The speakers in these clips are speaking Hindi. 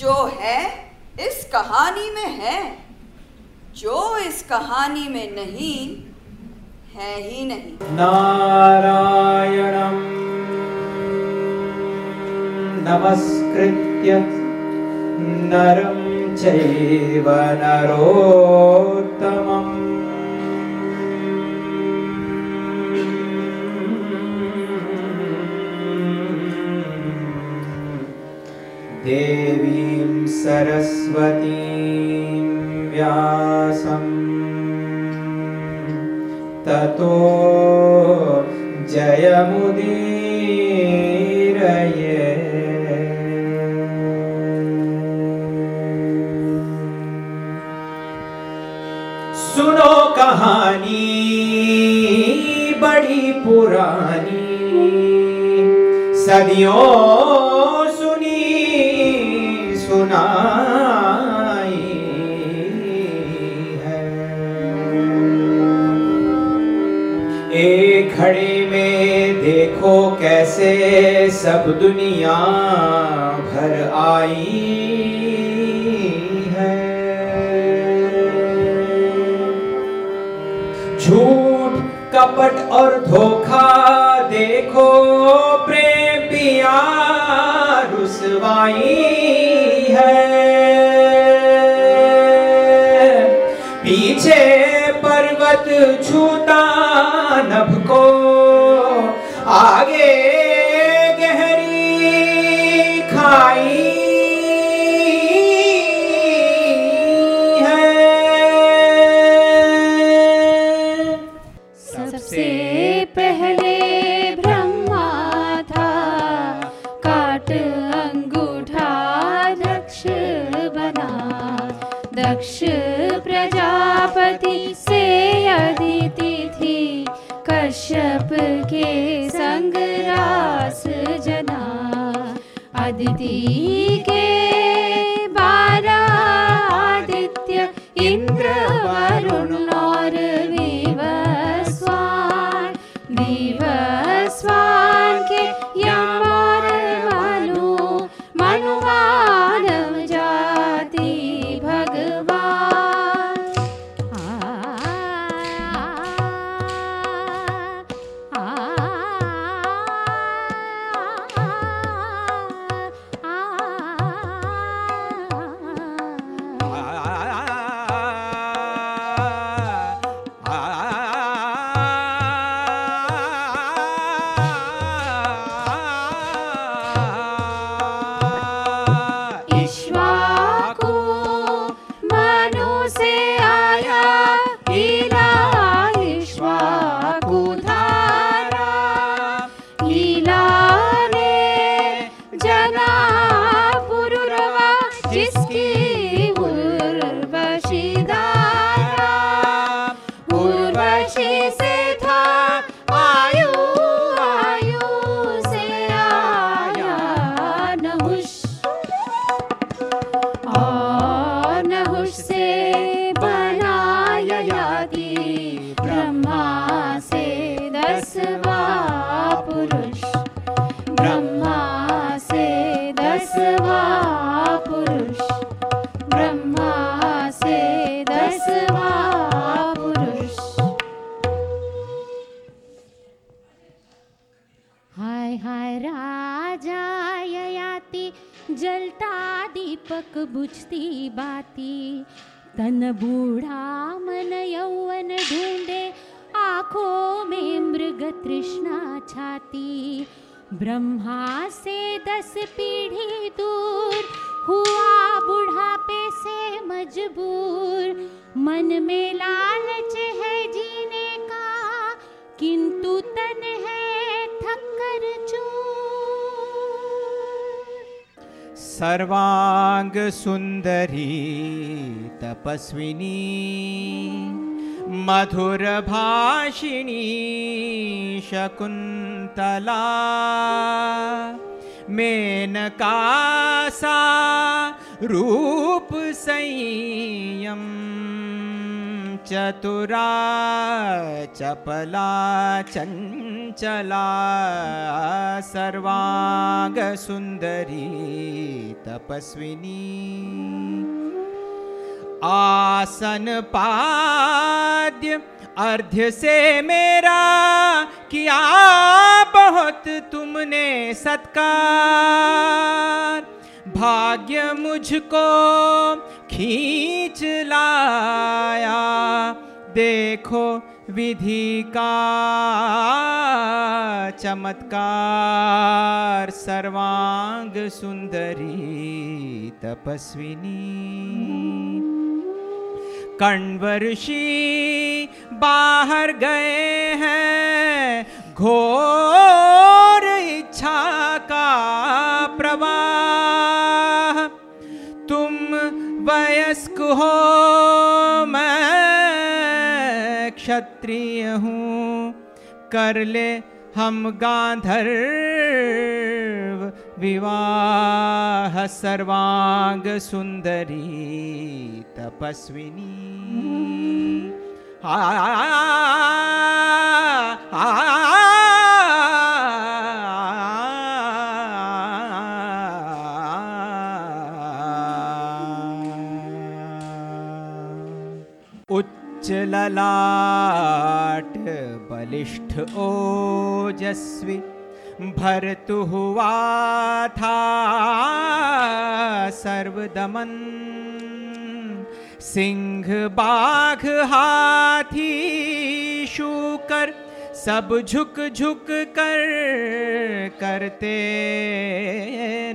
जो है, इस कहानी में है। जो इस कहानी में नहीं, है ही नहीं। नारायणं नमस्कृत्य नरम चैव नरोत्तमम्। देवीं सरस्वतीं व्यासम् ततो जयमुदीरये। सुनो कहानी बड़ी पुरानी। सदियों देखो कैसे सब दुनिया भर आई है? झूठ, कपट और धोखा देखो, प्रेम पिया रुसवाई है। पीछे पर्वत छूता रास जना अदिति के पुरुष। ब्रह्मा से दसवा पुरुष। ब्रह्मा से दसवा पुरुष। हाय हाय राजा जलता दीपक बुझती बाती। तन बूढ़ा मन यौवन ढूंढे आँखों में मृग तृष्णा छाती, ब्रह्मा से दस पीढ़ी दूर, हुआ बुढ़ापे से मजबूर। मन में लालच है जीने का, किंतु तन है थक्कर सर्वांग सुंदरी तपस्विनी मधुरभाषिणी शकुन्तला। मेनका सा रूपसंयं चतुरा चपला चञ्चला सर्वाङ्गसुन्दरी तपस्विनी। आसन पाद्य अर्ध से मेरा किया बहुत तुमने सत्कार। भाग्य मुझको खींच लाया। देखो विधि का चमत्कार सर्वांग सुंदरी तपस्विनी। कण्वर्षि बाहर गए हैं, घोर इच्छा का प्रवाह। तुम वयस्क हो क्षत्रिय हूँ कर ले हम गांधर्व विवाह सर्वांग सुंदरी तपस्विनी आ, आ, ललाट बलिष्ठ ओजस्वी, भरतु हुआ था सर्वदमन। सिंह बाघ हाथी शूकर, सब झुक झुक कर करते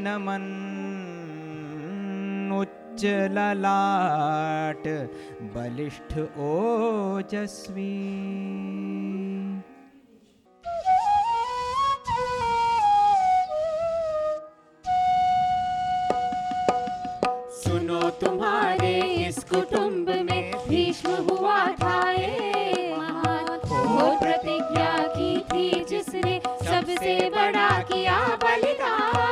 नमन। उच्च ललाट बलिष्ठ ओजस्वी। सुनो तुम्हारे इस कुटुंब में भीष्म हुआ था प्रतिज्ञा की थी जिसने सबसे बड़ा किया बलिदान।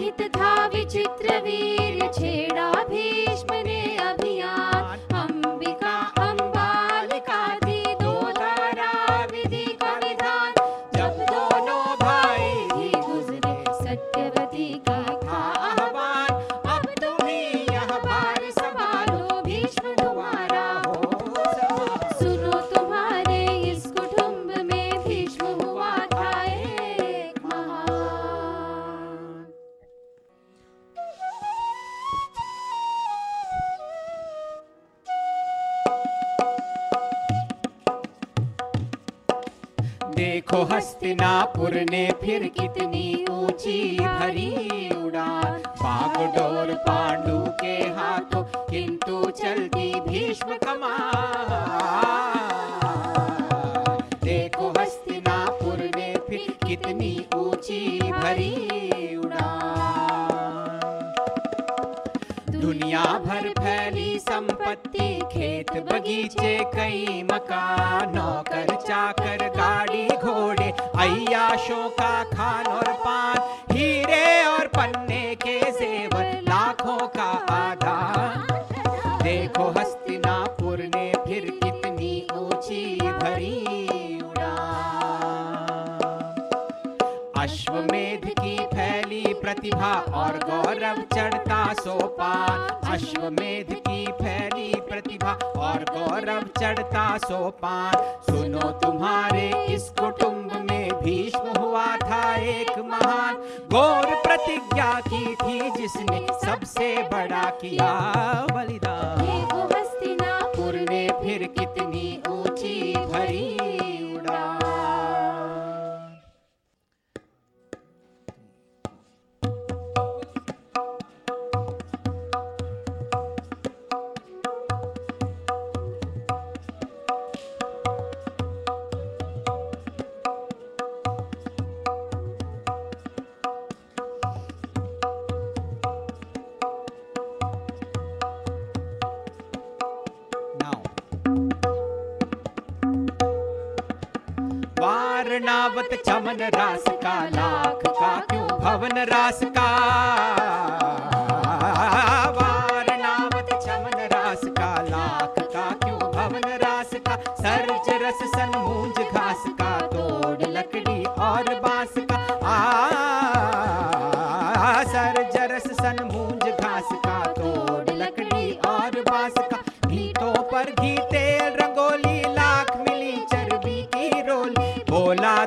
ी तथा विचित्रवे ऊँची भरी उड़ान। बागडोर पांडु के हाथों, किंतु चलती भीष्म कमान देखो हस्तिनापुर ने फिर कितनी ऊँची भरी दुनिया भर फैली संपत्ति, खेत बगीचे, कई मकान, नौकर, चाकर, गाड़ी, घोड़े अयाशों का खान और अश्वमेध की फैली प्रतिभा और गौरव चढ़ता सोपान अश्वमेध की फैली प्रतिभा और गौरव चढ़ता सोपान सुनो तुम्हारे इस कुटुंब में भीष्म हुआ था एक महान। गौर प्रतिज्ञा की थी जिसने सबसे बड़ा किया बलिदान। हस्तिनापुर पुर ने फिर कितनी वारणावत चमन रास का लाख का क्यों भवन रास का? वारणावत चमन रास का लाख का क्यों भवन रास का? सर्ज रस सन मूंज घास का, तोड़ लकड़ी और बाँस का।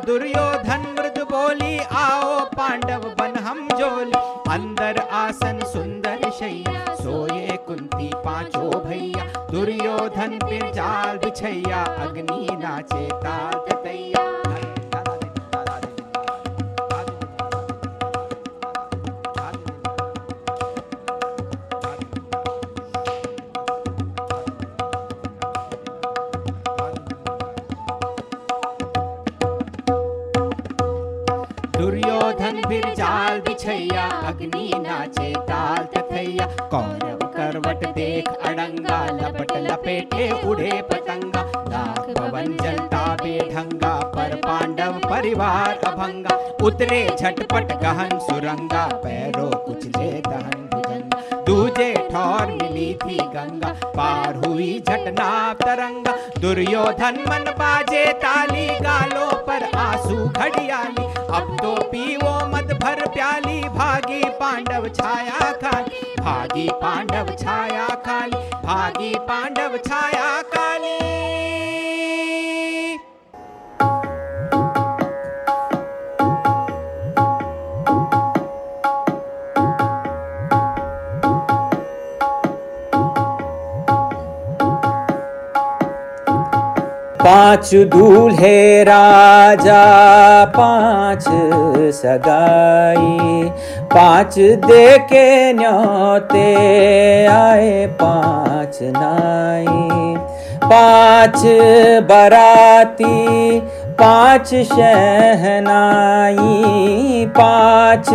दुर्योधन मृद बोली, आओ पांडव बन हम जोली। अंदर आसन सुंदर शैया, सोए कुंती पाँचों भैया। दुर्योधन पे जाल बिछैया, अग्नि नाचे ताल परिवार अभंगा। उतरे झटपट गहन सुरंगा। पैरों कुचले दहन भुजंगा। दूजे ठौर मिली थी गंगा। पार हुई झटना तरंगा। दुर्योधन मन बाजे ताली। गालों पर आँसू घड़ियाली। अब तो पीवो मत भर प्याली। भागी पांडव छाया खाली। भागी पांडव छाया खाली। भागी पांडव छाया काली पाँच दूल्हे राजा, पाँच सगाई, पाँच देके न्योते आए पाँच नाई, पाँच बराती, पाँच शहनाई, पाँच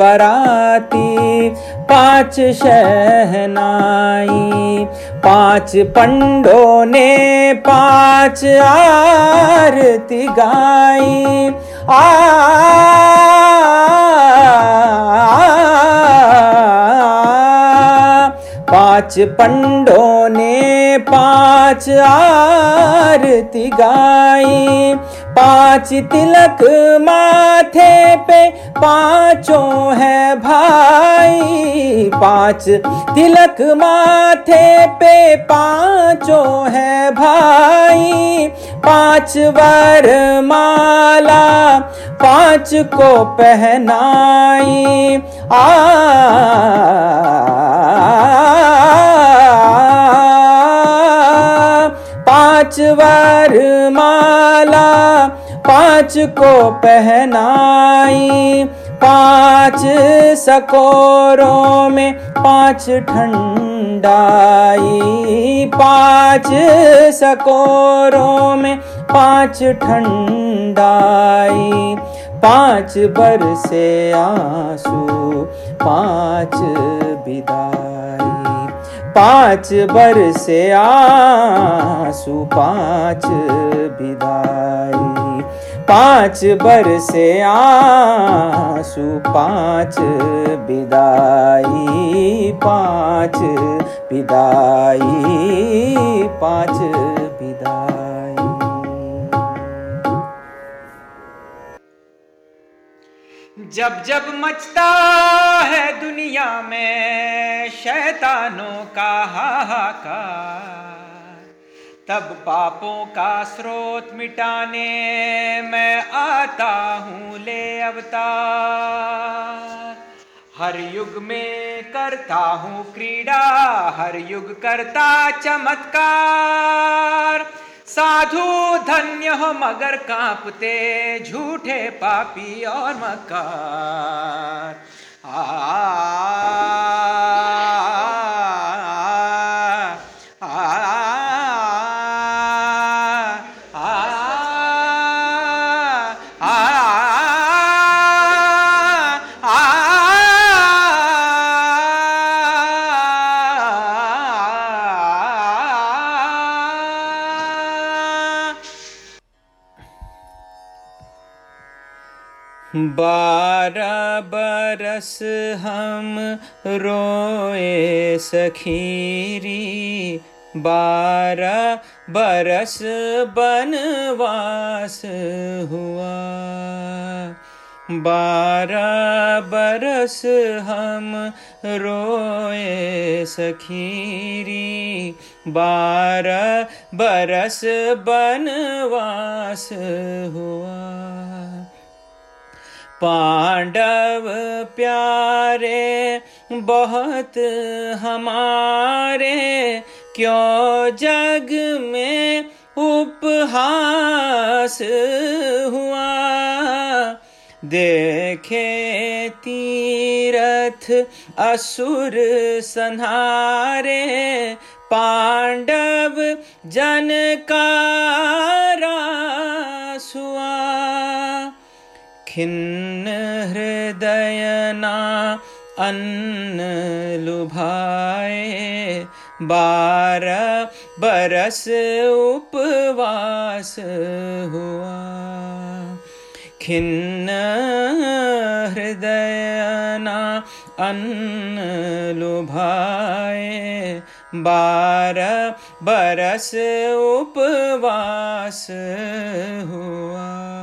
बराती पाँच शहनाई, पाँच पंडों ने पाँच आरती गाई। आ, पाँच पंडों ने पाँच आरती गाई। पाँच तिलक माथे पे पाँचों है भाई। पाँच तिलक माथे पे पाँचों है भाई। पाँच वर माला, पाँच को पहनाई। आ, पाँच वर माला पाँच को पहनाई, पाँच सकोरों में पाँच ठंडाई, पाँच सकोरों में पाँच ठंडाई, पाँच बरसे आँसू, पाँच विदाई पाँच बरसे आँसू, पाँच विदाई। पाँच बरसे आँसू, पाँच विदाई। पाँच विदाई पाँच विदाई। जब जब मचता शैतानों का हाहाकार। तब पापों का स्रोत मिटाने मैं आता हूँ ले अवतार। हर युग में करता हूँ क्रीड़ा हर युग करता चमत्कार। साधु धन्य हो मगर कांपते झूठे पापी और मकार। आ, बारह बरस हम रोए सखीरी। बारह बरस बनवास हुआ। बारह बरस हम रोए सखीरी। बारह बरस बनवास हुआ पांडव प्यारे, बहुत हमारे, क्यों जग में उपहास हुआ? देखे तीरथ असुर संहारे, पांडव जन का रास हुआ। खिन्न हृदयना अन्न लुभाए बारह बरस उपवास हुआ। खिन्न हृदयना अन्न लुभाए बारह बरस उपवास हुआ।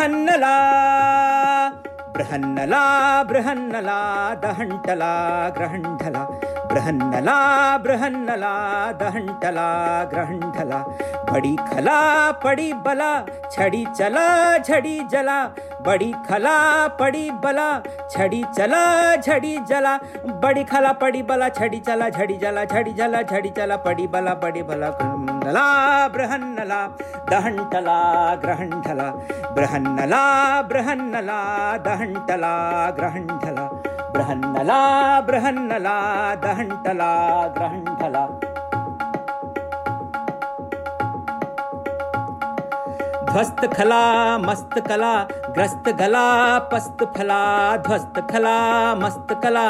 बृहन्नला बृहन्नला बृहन्नला दहंटला ग्रहंढला बृहन्नला बृहन्नला दहंटला ग्रहंढला बड़ी खला, पड़ी बला, छड़ी चला झड़ी जला। बड़ी खला, पड़ी बला, छड़ी चला झड़ी जला। बड़ी खला, पड़ी बला, छड़ी चला झड़ी जला झड़ी जला झड़ी चला, पड़ी बला बड़ी बला। बृहन्नला दहंटला ग्रहंढला बृहन्नला बृहन्नला दहंटला ग्रहंढला बृहन्नला बृहन्नला दहंटला ग्रहंढला ध्वस्त खला मस्त कला ग्रस्त गला पस्त फला ध्वस्त खला मस्त कला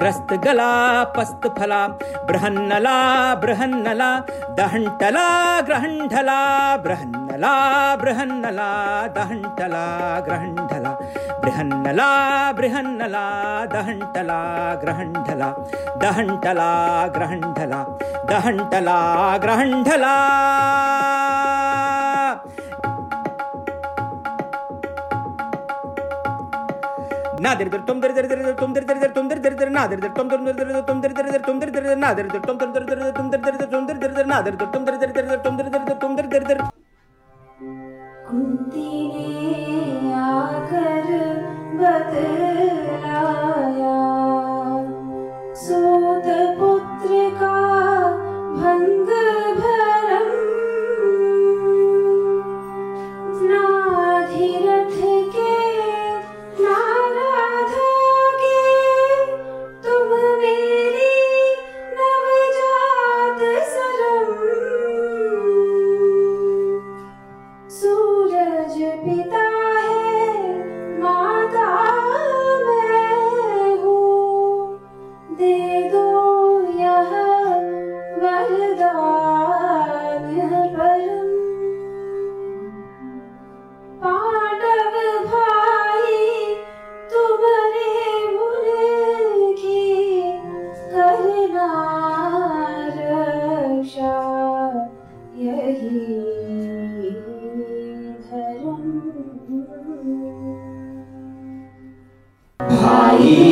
ग्रस्त गला पस्त फला बृहन्नला बृहन्नला दहंटला ग्रहंढला बृहन्नला बृहन्नला दहंटला ಬೃಹನ್ನಲಾ ಬೃಹನ್ನಲಾ ದಹಂಟಲಾ ಗ್ರಹಂಡಲ ದಹಂಟಲಾ ಗ್ರಹಂಡಲ ದಹಂಟಲಾ ಗ್ರಹಂಡಲಾ ನಾದಿರ್ ದಿರ್ ತುಮ್ ದಿರ್ ದಿರ್ ದಿರ್ ತುಮ್ ದಿರ್ ದಿರ್ ದಿರ್ ತುಮ್ ದಿರ್ ದಿರ್ ದಿರ್ ನಾದಿರ್ ದಿರ್ ತುಮ್ ದಿರ್ ದಿರ್ ದಿರ್ ತುಮ್ ದಿರ್ ದಿರ್ ದಿರ್ ತುಮ್ ದಿರ್ ದಿರ್ ದಿರ್ ನಾದಿರ್ ದಿರ್ ತುಮ್ ದಿರ್ ದಿರ್ ದಿರ್ ತುಮ್ ದಿರ್ ದಿರ್ ದಿರ್ ತುಮ್ ದಿರ್ ದಿರ್ ದಿರ್ ನಾದಿರ್ ದಿರ್ ತುಮ್ ದಿರ್ ದಿರ್ ದಿರ್ ತುಮ್ ದಿರ್ ದಿರ್ ದಿರ್ ತುಮ್ ದಿರ್ ದಿರ್ ದಿರ್ ತುಮ್ ದಿರ್ ದಿರ್ ದಿರ್ Rainha.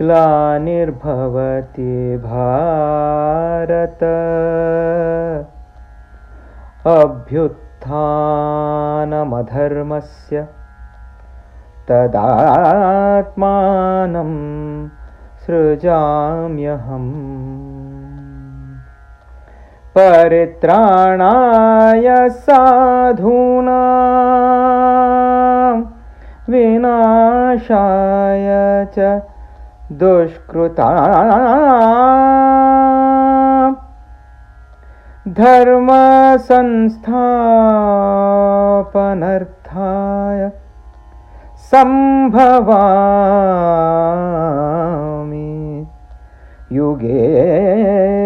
ग्लानिर्भवति भारत। अभ्युत्थानमधर्मस्य तदात्मानं सृजाम्यहम्। परित्राणाय साधूना विनाशाय च दुष्कृता धर्मसंस्थापनार्थाय सम्भवामि। युगे